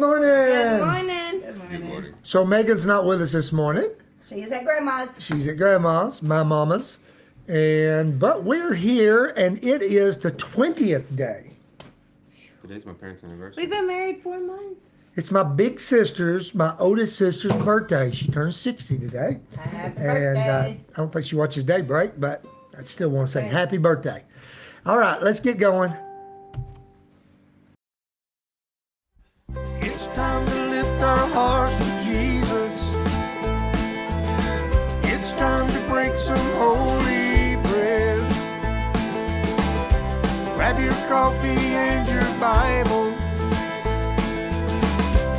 morning. Good morning. Good morning. So Megan's not with us this morning. She's at grandma's. She's at grandma's, my mama's. And but we're here and it is the 20th day. Today's my parents' anniversary. We've been married four months. It's my big sister's, my oldest sister's birthday. She turns 60 today. Happy And uh, birthday. I don't think she watches Daybreak, but I still want to say happy birthday. All right, let's get going. Coffee and your Bible.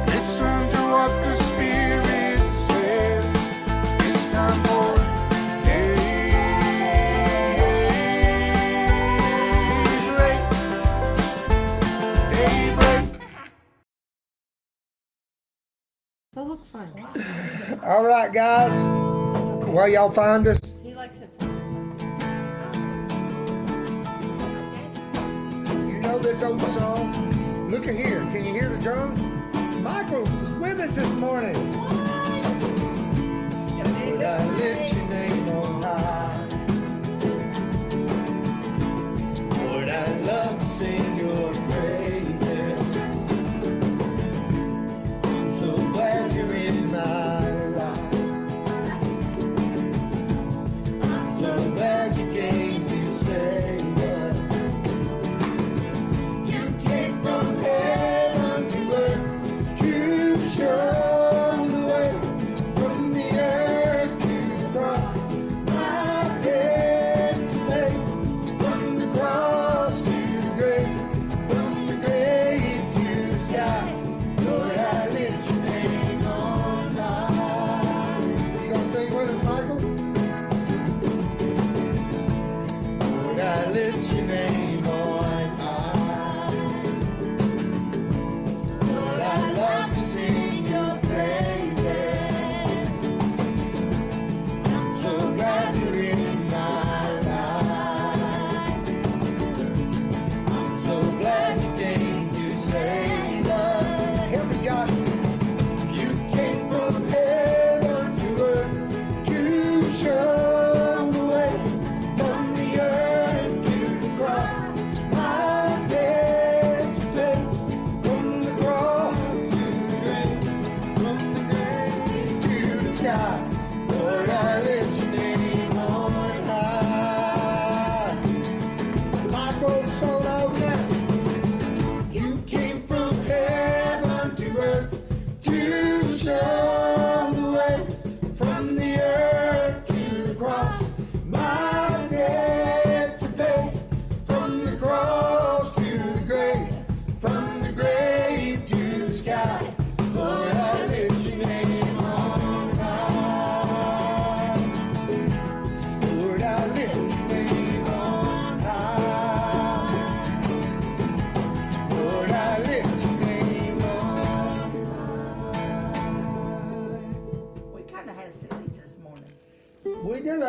Listen to what the Spirit says. It's time for daybreak. Daybreak. But look fun. All right, guys. Where y'all find us? This old song? Look at here. Can you hear the drums? Michael is with us this morning. Lord, I lift your name on high. Lord, I love to sing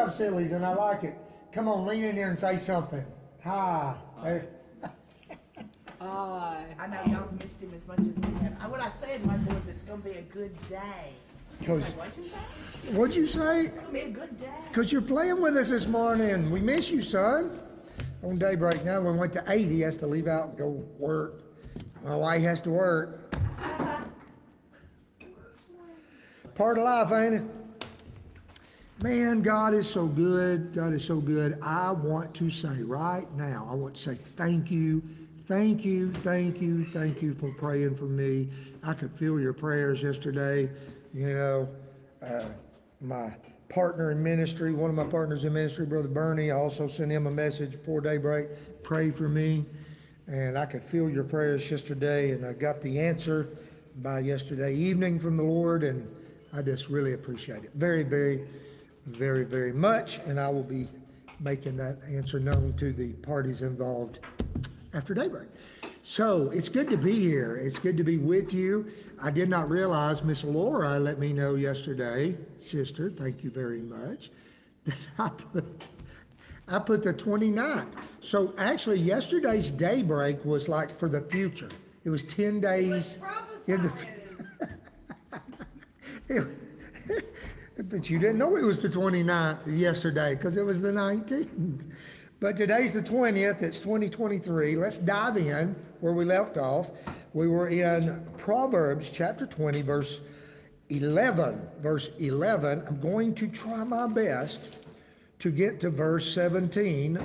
We do have sillies, and I like it. Come on, lean in here and say something. Hi. There. I know y'all missed him as much as we have. I- What I said, my boys, it's gonna be a good day. Cause Like, what'd you say? what'd you say? It's gonna be a good day. Cause you're playing with us this morning. We miss you, son. On daybreak now, we went to eight. He has to leave out and go work. I don't why he has to work. Part of life, ain't it? Man, God is so good. God is so good. I want to say right now, I want to say thank you, thank you, thank you, thank you for praying for me. I could feel your prayers yesterday. You know, uh, my partner in ministry, one of my partners in ministry, Brother Bernie, I also sent him a message before daybreak, pray for me. And I could feel your prayers yesterday, and I got the answer by yesterday evening from the Lord, and I just really appreciate it. Very, very, very, very much. And I will be making that answer known to the parties involved after daybreak. So it's good to be here. It's good to be with you. I did not realize Miss Laura let me know yesterday, sister, thank you very much, that I put I put the 29th. So actually yesterday's daybreak was like for the future. It was 10 days. In the, but you didn't know it was the 29th yesterday because it was the 19th. But today's the 20th, it's 2023. Let's dive in where we left off. We were in Proverbs chapter 20, verse 11. Verse 11. I'm going to try my best to get to verse 17,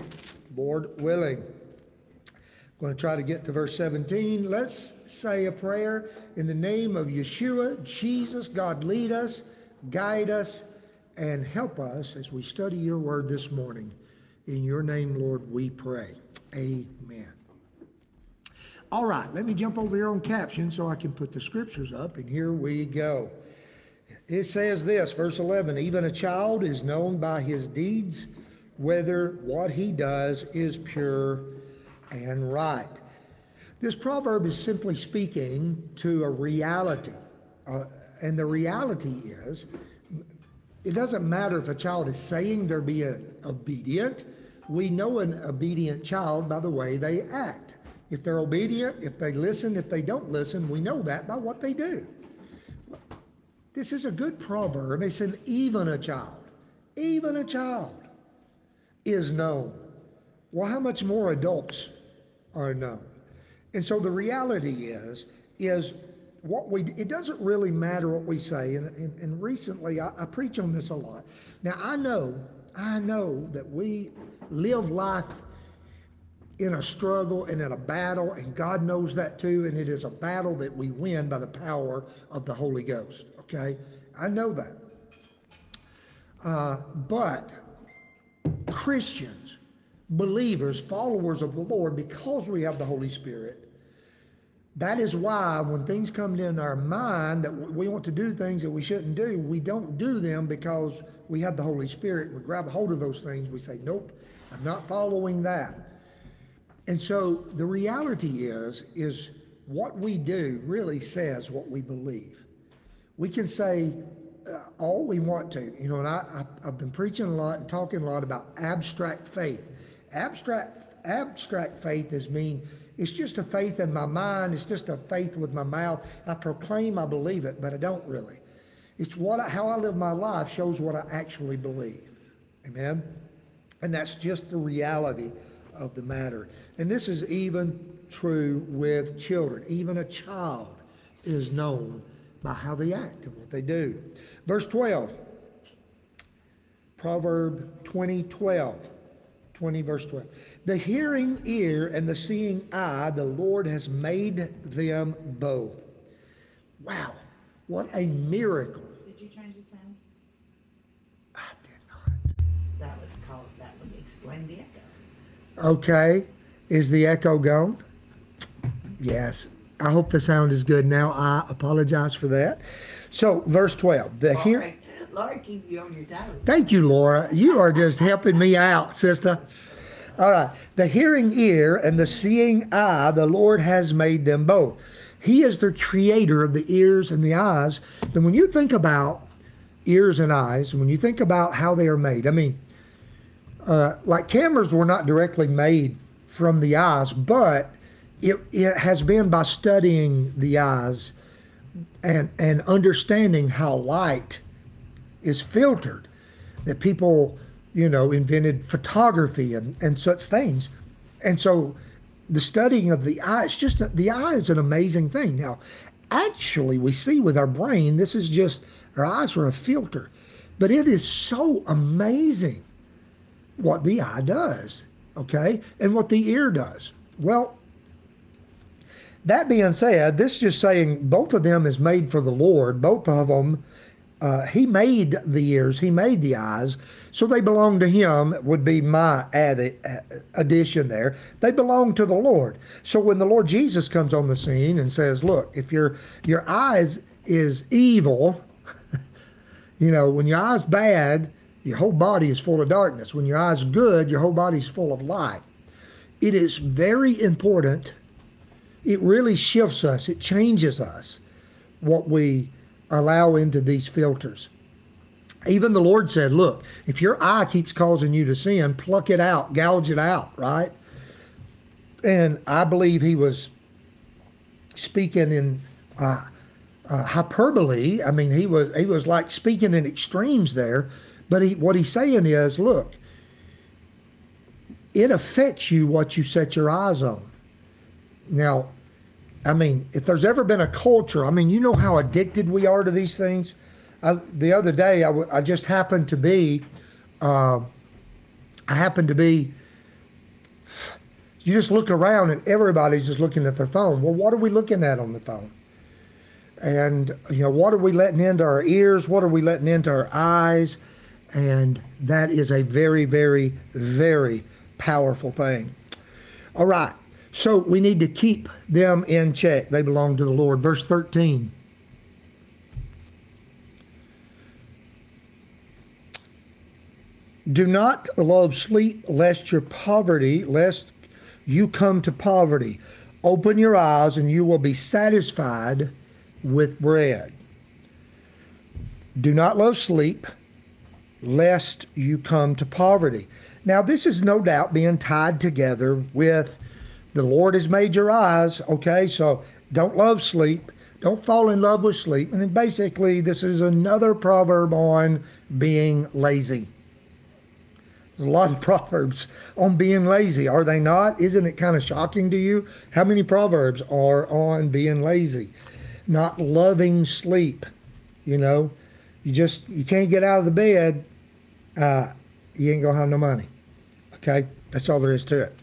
Lord willing. I'm going to try to get to verse 17. Let's say a prayer in the name of Yeshua, Jesus. God, lead us, guide us, and help us as we study your word this morning. In your name, Lord, we pray. Amen. All right, let me jump over here on caption so I can put the scriptures up, and here we go. It says this, verse 11 Even a child is known by his deeds, whether what he does is pure and right. This proverb is simply speaking to a reality. Uh, and the reality is, it doesn't matter if a child is saying they're being obedient. We know an obedient child by the way they act. If they're obedient, if they listen, if they don't listen, we know that by what they do. This is a good proverb. It said, even a child, even a child is known. Well, how much more adults are known? And so the reality is, is what we, it doesn't really matter what we say. And, and, and recently, I, I preach on this a lot. Now, I know, I know that we live life in a struggle and in a battle, and God knows that too. And it is a battle that we win by the power of the Holy Ghost. Okay, I know that. Uh, but Christians, believers, followers of the Lord, because we have the Holy Spirit, that is why when things come in our mind that we want to do things that we shouldn't do, we don't do them because we have the Holy Spirit. We grab a hold of those things. We say, nope, I'm not following that. And so the reality is, is what we do really says what we believe. We can say uh, all we want to, you know, and I, I, I've been preaching a lot and talking a lot about abstract faith. Abstract, abstract faith is mean it's just a faith in my mind. It's just a faith with my mouth. I proclaim I believe it, but I don't really. It's what I, how I live my life shows what I actually believe. Amen. And that's just the reality of the matter. And this is even true with children. Even a child is known by how they act and what they do. Verse 12. Proverb 20, 12. 20, verse 12. The hearing ear and the seeing eye, the Lord has made them both. Wow, what a miracle. Did you change the sound? I did not. That would call, that would explain the echo. Okay, is the echo gone? Yes. I hope the sound is good now. I apologize for that. So, verse 12. The hear- Laura, Laura keep you on your toes. Thank you, Laura. You are just helping me out, sister. All right. The hearing ear and the seeing eye, the Lord has made them both. He is the creator of the ears and the eyes. And when you think about ears and eyes, when you think about how they are made, I mean, uh, like cameras were not directly made from the eyes, but it, it has been by studying the eyes and, and understanding how light is filtered that people, you know, invented photography and, and such things. And so the studying of the eye, it's just, the eye is an amazing thing. Now, actually, we see with our brain, this is just, our eyes are a filter, but it is so amazing what the eye does, okay, and what the ear does. Well, that being said, this is just saying both of them is made for the Lord. Both of them, uh, He made the ears, He made the eyes, so they belong to Him. Would be my added addition there. They belong to the Lord. So when the Lord Jesus comes on the scene and says, "Look, if your your eyes is evil, you know, when your eyes bad, your whole body is full of darkness. When your eyes good, your whole body is full of light." It is very important it really shifts us, it changes us what we allow into these filters. Even the Lord said, Look, if your eye keeps causing you to sin, pluck it out, gouge it out, right? And I believe he was speaking in uh, uh, hyperbole. I mean, he was he was like speaking in extremes there. But he, what he's saying is, look, it affects you what you set your eyes on. Now, I mean, if there's ever been a culture, I mean, you know how addicted we are to these things. I, the other day, I, w- I just happened to be, uh, I happened to be. You just look around and everybody's just looking at their phone. Well, what are we looking at on the phone? And you know, what are we letting into our ears? What are we letting into our eyes? And that is a very, very, very powerful thing. All right. So we need to keep them in check. They belong to the Lord. Verse 13. Do not love sleep, lest your poverty, lest you come to poverty. Open your eyes, and you will be satisfied with bread. Do not love sleep, lest you come to poverty. Now, this is no doubt being tied together with the Lord has made your eyes. Okay, so don't love sleep. Don't fall in love with sleep. And then basically, this is another proverb on being lazy. There's a lot of proverbs on being lazy, are they not? Isn't it kind of shocking to you? How many proverbs are on being lazy? Not loving sleep. You know, you just you can't get out of the bed. Uh, you ain't gonna have no money. Okay, that's all there is to it.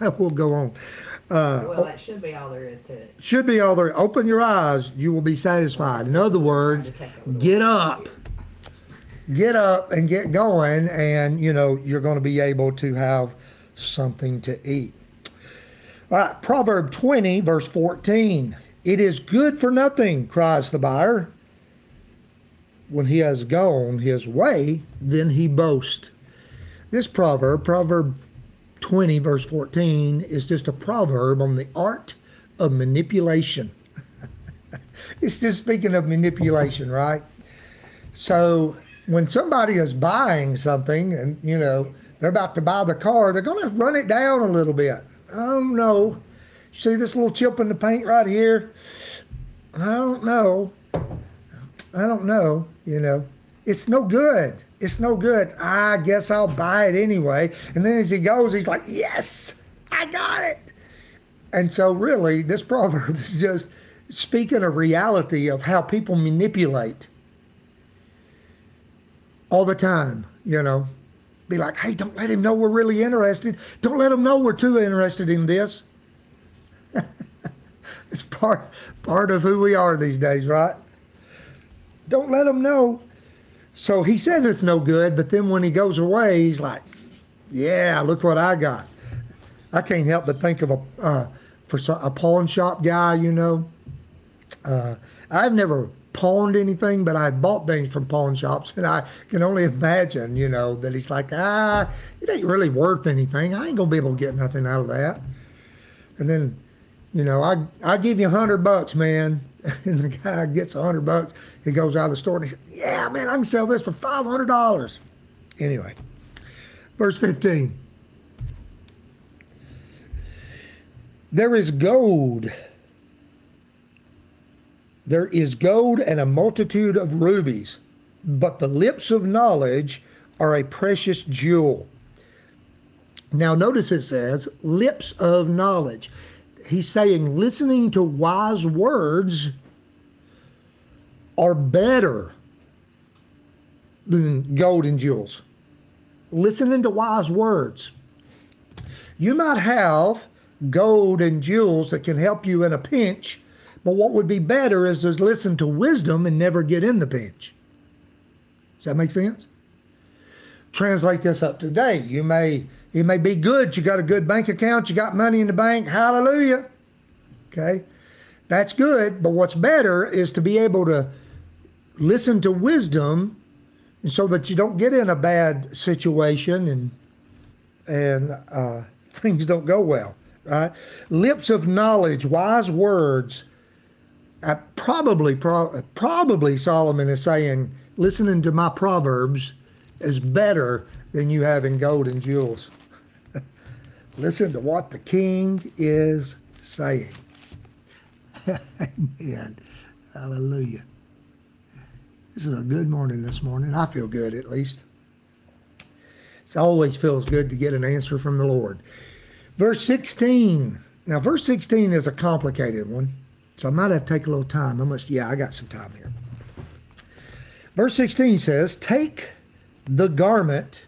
We'll go on. Uh, Well, that should be all there is to it. should be all there. Open your eyes, you will be satisfied. In other words, get up. Get up and get going, and you know, you're going to be able to have something to eat. All right, Proverb 20, verse 14. It is good for nothing, cries the buyer. When he has gone his way, then he boasts. This proverb, Proverb 20, verse 14, is just a proverb on the art of manipulation. it's just speaking of manipulation, right? So when somebody is buying something and, you know, they're about to buy the car, they're going to run it down a little bit. Oh, no. See this little chip in the paint right here? I don't know. I don't know, you know. It's no good. It's no good. I guess I'll buy it anyway. And then as he goes, he's like, yes, I got it. And so, really, this proverb is just speaking a reality of how people manipulate all the time, you know. Be like, hey, don't let him know we're really interested. Don't let him know we're too interested in this. it's part part of who we are these days, right? Don't let him know. So he says it's no good, but then when he goes away, he's like, "Yeah, look what I got." I can't help but think of a uh, for a pawn shop guy. You know, uh, I've never pawned anything, but I bought things from pawn shops, and I can only imagine, you know, that he's like, "Ah, it ain't really worth anything. I ain't gonna be able to get nothing out of that." And then, you know, I I give you a hundred bucks, man. And the guy gets a hundred bucks. He goes out of the store and he says, "Yeah, man, I can sell this for five hundred dollars." Anyway, verse fifteen. There is gold. There is gold and a multitude of rubies, but the lips of knowledge are a precious jewel. Now, notice it says lips of knowledge. He's saying listening to wise words are better than gold and jewels. Listening to wise words. You might have gold and jewels that can help you in a pinch, but what would be better is to listen to wisdom and never get in the pinch. Does that make sense? Translate this up today. You may it may be good. You got a good bank account. You got money in the bank. Hallelujah. Okay, that's good. But what's better is to be able to listen to wisdom, and so that you don't get in a bad situation and and uh, things don't go well. Right? Lips of knowledge, wise words. Probably, pro- probably Solomon is saying, listening to my proverbs is better than you having gold and jewels. Listen to what the king is saying. Amen. Hallelujah. This is a good morning this morning. I feel good at least. It always feels good to get an answer from the Lord. Verse 16. Now, verse 16 is a complicated one, so I might have to take a little time. I must, Yeah, I got some time here. Verse 16 says, Take the garment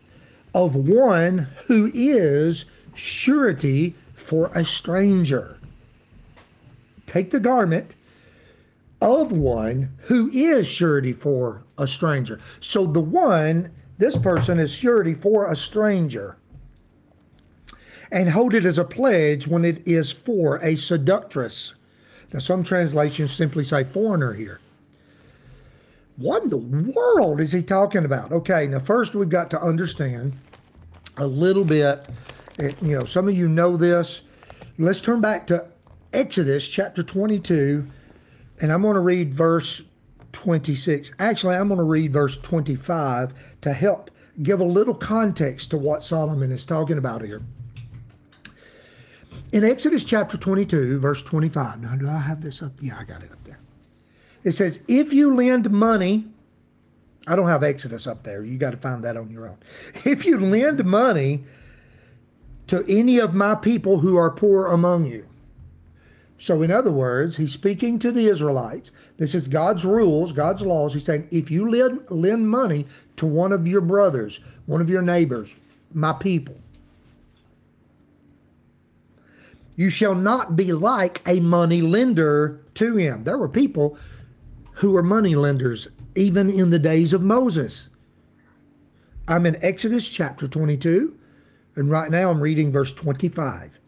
of one who is surety for a stranger. Take the garment of one who is surety for a stranger. So the one, this person is surety for a stranger. And hold it as a pledge when it is for a seductress. Now, some translations simply say foreigner here. What in the world is he talking about? Okay, now first we've got to understand a little bit. It, you know, some of you know this. Let's turn back to Exodus chapter 22, and I'm going to read verse 26. Actually, I'm going to read verse 25 to help give a little context to what Solomon is talking about here. In Exodus chapter 22, verse 25, now do I have this up? Yeah, I got it up there. It says, If you lend money, I don't have Exodus up there. You got to find that on your own. If you lend money to any of my people who are poor among you. So, in other words, he's speaking to the Israelites. This is God's rules, God's laws. He's saying, if you lend, lend money to one of your brothers, one of your neighbors, my people, you shall not be like a money lender to him. There were people who were money lenders even in the days of Moses. I'm in Exodus chapter 22, and right now I'm reading verse 25.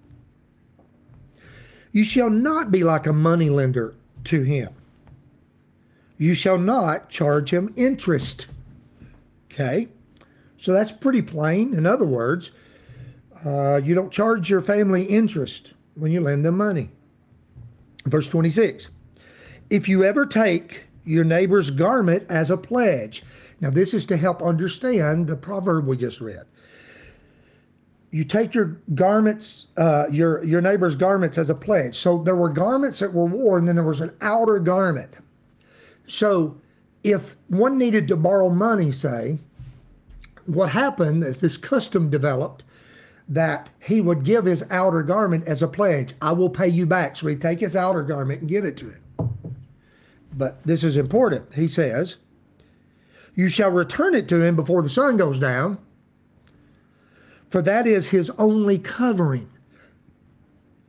You shall not be like a money lender to him. You shall not charge him interest. Okay? So that's pretty plain. In other words, uh, you don't charge your family interest when you lend them money. Verse 26 If you ever take your neighbor's garment as a pledge, now this is to help understand the proverb we just read. You take your garments, uh, your your neighbor's garments as a pledge. So there were garments that were worn, and then there was an outer garment. So if one needed to borrow money, say, what happened is this custom developed that he would give his outer garment as a pledge. I will pay you back. So he'd take his outer garment and give it to him. But this is important. He says, You shall return it to him before the sun goes down, for that is his only covering.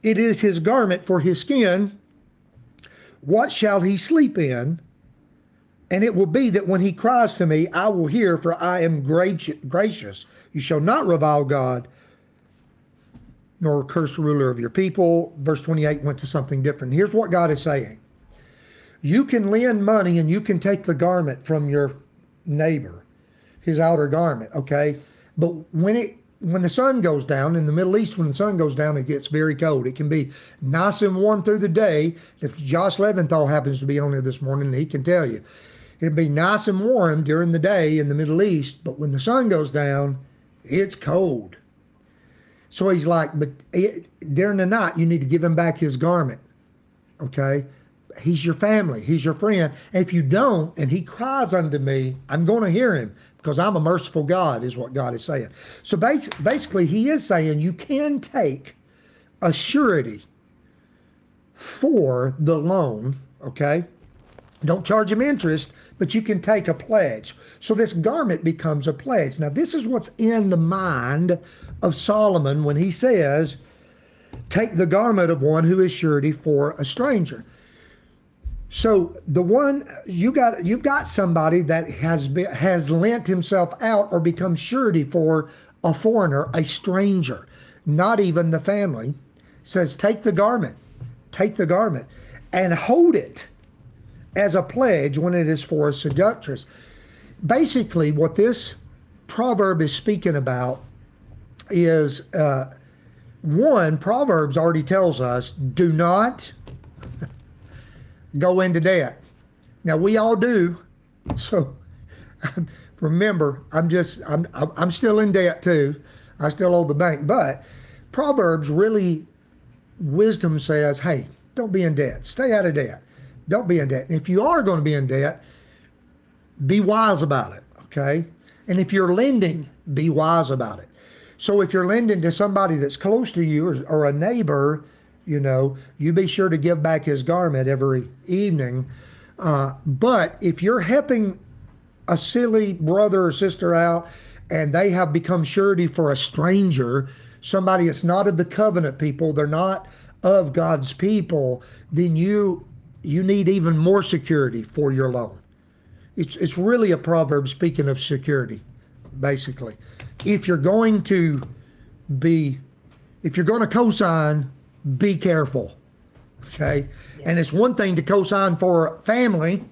It is his garment for his skin. What shall he sleep in? And it will be that when he cries to me, I will hear, for I am gracious. You shall not revile God, nor curse the ruler of your people. Verse 28 went to something different. Here's what God is saying You can lend money and you can take the garment from your neighbor, his outer garment, okay? But when it when the sun goes down in the Middle East, when the sun goes down, it gets very cold. It can be nice and warm through the day. If Josh Leventhal happens to be on here this morning, he can tell you. It'd be nice and warm during the day in the Middle East, but when the sun goes down, it's cold. So he's like, but during the night, you need to give him back his garment. Okay? He's your family, he's your friend. And if you don't, and he cries unto me, I'm going to hear him because I'm a merciful God, is what God is saying. So basically, he is saying you can take a surety for the loan, okay? Don't charge him interest, but you can take a pledge. So this garment becomes a pledge. Now, this is what's in the mind of Solomon when he says, Take the garment of one who is surety for a stranger. So the one you got you've got somebody that has been, has lent himself out or become surety for a foreigner, a stranger, not even the family, says take the garment, take the garment, and hold it as a pledge when it is for a seductress. Basically, what this proverb is speaking about is uh, one, Proverbs already tells us do not go into debt. Now, we all do. So remember, I'm just, I'm, I'm still in debt too. I still owe the bank. But Proverbs really, wisdom says, hey, don't be in debt. Stay out of debt Don't be in debt. If you are going to be in debt, be wise about it. Okay. And if you're lending, be wise about it. So if you're lending to somebody that's close to you or, or a neighbor, you know, you be sure to give back his garment every evening. Uh, but if you're helping a silly brother or sister out and they have become surety for a stranger, somebody that's not of the covenant people, they're not of God's people, then you you need even more security for your loan. It's it's really a proverb speaking of security, basically. If you're going to be if you're going to co-sign, be careful. Okay? And it's one thing to co-sign for family,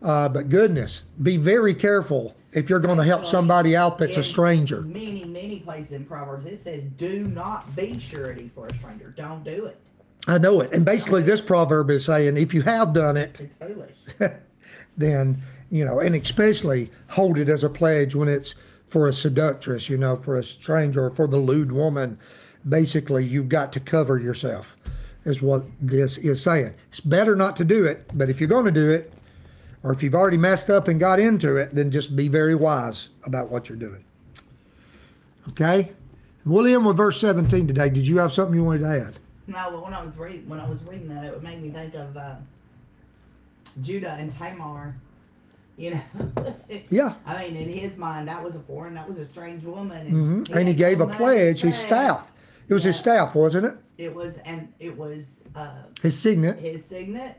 uh, but goodness, be very careful if you're going to help somebody out that's a stranger. Many, many places in Proverbs it says, "Do not be surety for a stranger. Don't do it. I know it. And basically, this proverb is saying if you have done it, It's foolish." then, you know, and especially hold it as a pledge when it's for a seductress, you know, for a stranger or for the lewd woman. Basically, you've got to cover yourself, is what this is saying. It's better not to do it, but if you're going to do it, or if you've already messed up and got into it, then just be very wise about what you're doing. Okay? We'll end with verse 17 today. Did you have something you wanted to add? No, but when I was reading when I was reading that, it made me think of uh, Judah and Tamar. You know, Yeah. I mean, in his mind, that was a foreign, that was a strange woman, Mm-hmm. And he gave a pledge, his staff. It was his staff, wasn't it? It was, and it was uh, His signet. his signet,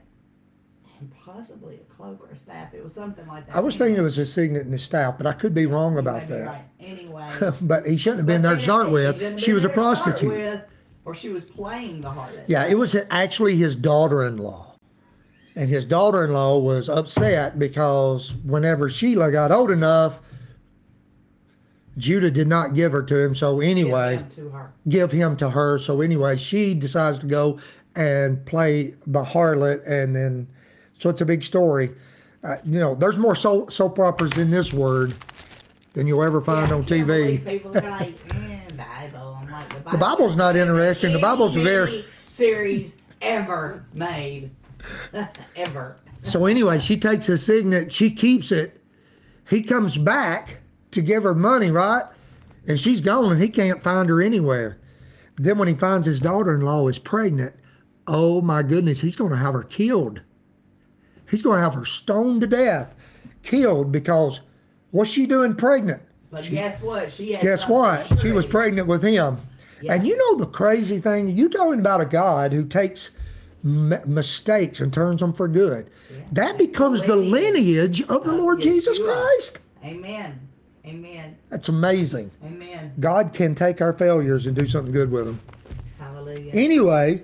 and possibly a cloak or a staff. It was something like that. I was thinking it was his signet and his staff, but I could be wrong about that. Right. Anyway, but he shouldn't have been But there to start it- it with. She was a prostitute. Or she was playing the harlot. Yeah, it was actually his daughter-in-law. And his daughter-in-law was upset because whenever Shelah got old enough, Judah did not give her to him. So Give anyway, him to her. give him to her. So anyway, she decides to go and play the harlot, and then so it's a big story. Uh, you know, there's more soap, soap operas in this word than you'll ever find Yeah, on I can't believe TV. People like, eh, Bible. The, Bible's not interesting. The Bible's very. series ever made, ever. So anyway, she takes his signet, she keeps it. He comes back to give her money, right? And she's gone and he can't find her anywhere. Then when he finds his daughter-in-law is pregnant, oh my goodness, he's going to have her killed. He's going to have her stoned to death, killed because what's she doing pregnant? But guess what? She had Guess what? She was pregnant with him. Yeah. And you know the crazy thing? You talking about a God who takes m- mistakes and turns them for good. That becomes the lineage of the Lord Jesus. Christ. Amen. Amen. That's amazing. Amen. God can take our failures and do something good with them. Hallelujah. Anyway,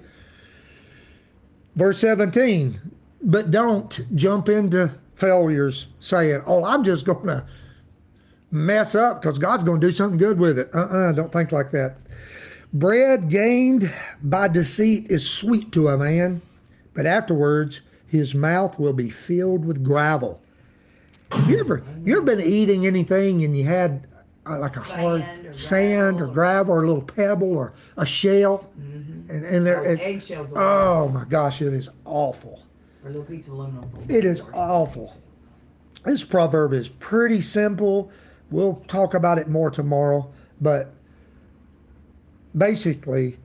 verse 17, but don't jump into failures saying, oh, I'm just going to mess up because God's going to do something good with it. Uh uh-uh, uh, don't think like that. Bread gained by deceit is sweet to a man, but afterwards his mouth will be filled with gravel. You ever you ever been eating anything and you had uh, like a hard Sand or sand or gravel or- gravel or a little pebble or a shell, and and there, Oh, it- eggshells. oh my gosh, it is awful. Or a little piece of aluminum. It is awful. This proverb is pretty simple. We'll talk about it more tomorrow, but basically,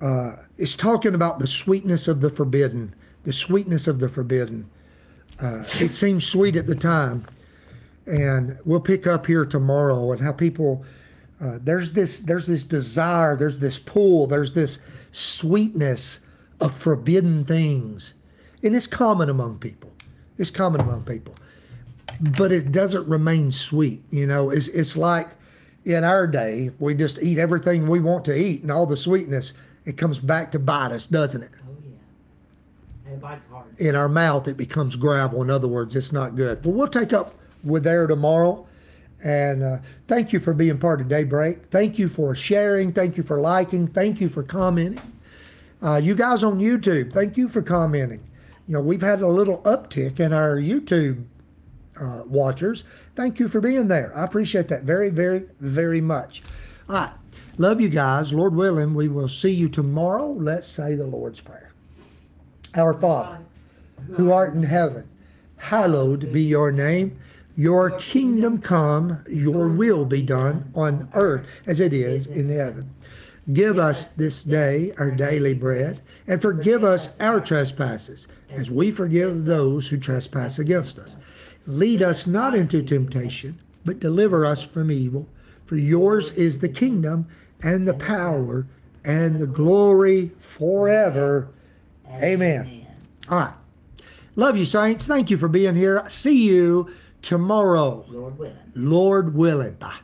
uh, it's talking about the sweetness of the forbidden. The sweetness of the forbidden. Uh, it seems sweet at the time, and we'll pick up here tomorrow and how people. Uh, there's this. There's this desire. There's this pull. There's this sweetness of forbidden things, and it's common among people. It's common among people, but it doesn't remain sweet. You know, it's it's like in our day, we just eat everything we want to eat, and all the sweetness it comes back to bite us, doesn't it? Oh yeah. It bites hard. in our mouth, it becomes gravel. In other words, it's not good. But we'll take up with there tomorrow. And uh, thank you for being part of Daybreak. Thank you for sharing. Thank you for liking. Thank you for commenting. Uh, you guys on YouTube, thank you for commenting. You know, we've had a little uptick in our YouTube uh, watchers. Thank you for being there. I appreciate that very, very, very much. All right. Love you guys. Lord willing, we will see you tomorrow. Let's say the Lord's Prayer. Our Father, who art in heaven, hallowed be your name. Your kingdom come, your will be done on earth as it is in heaven. Give us this day our daily bread, and forgive us our trespasses, as we forgive those who trespass against us. Lead us not into temptation, but deliver us from evil. For yours is the kingdom, and the power, and the glory forever. Amen. All right. Love you, Saints. Thank you for being here. See you tomorrow. Lord willing. Lord willing. Bye.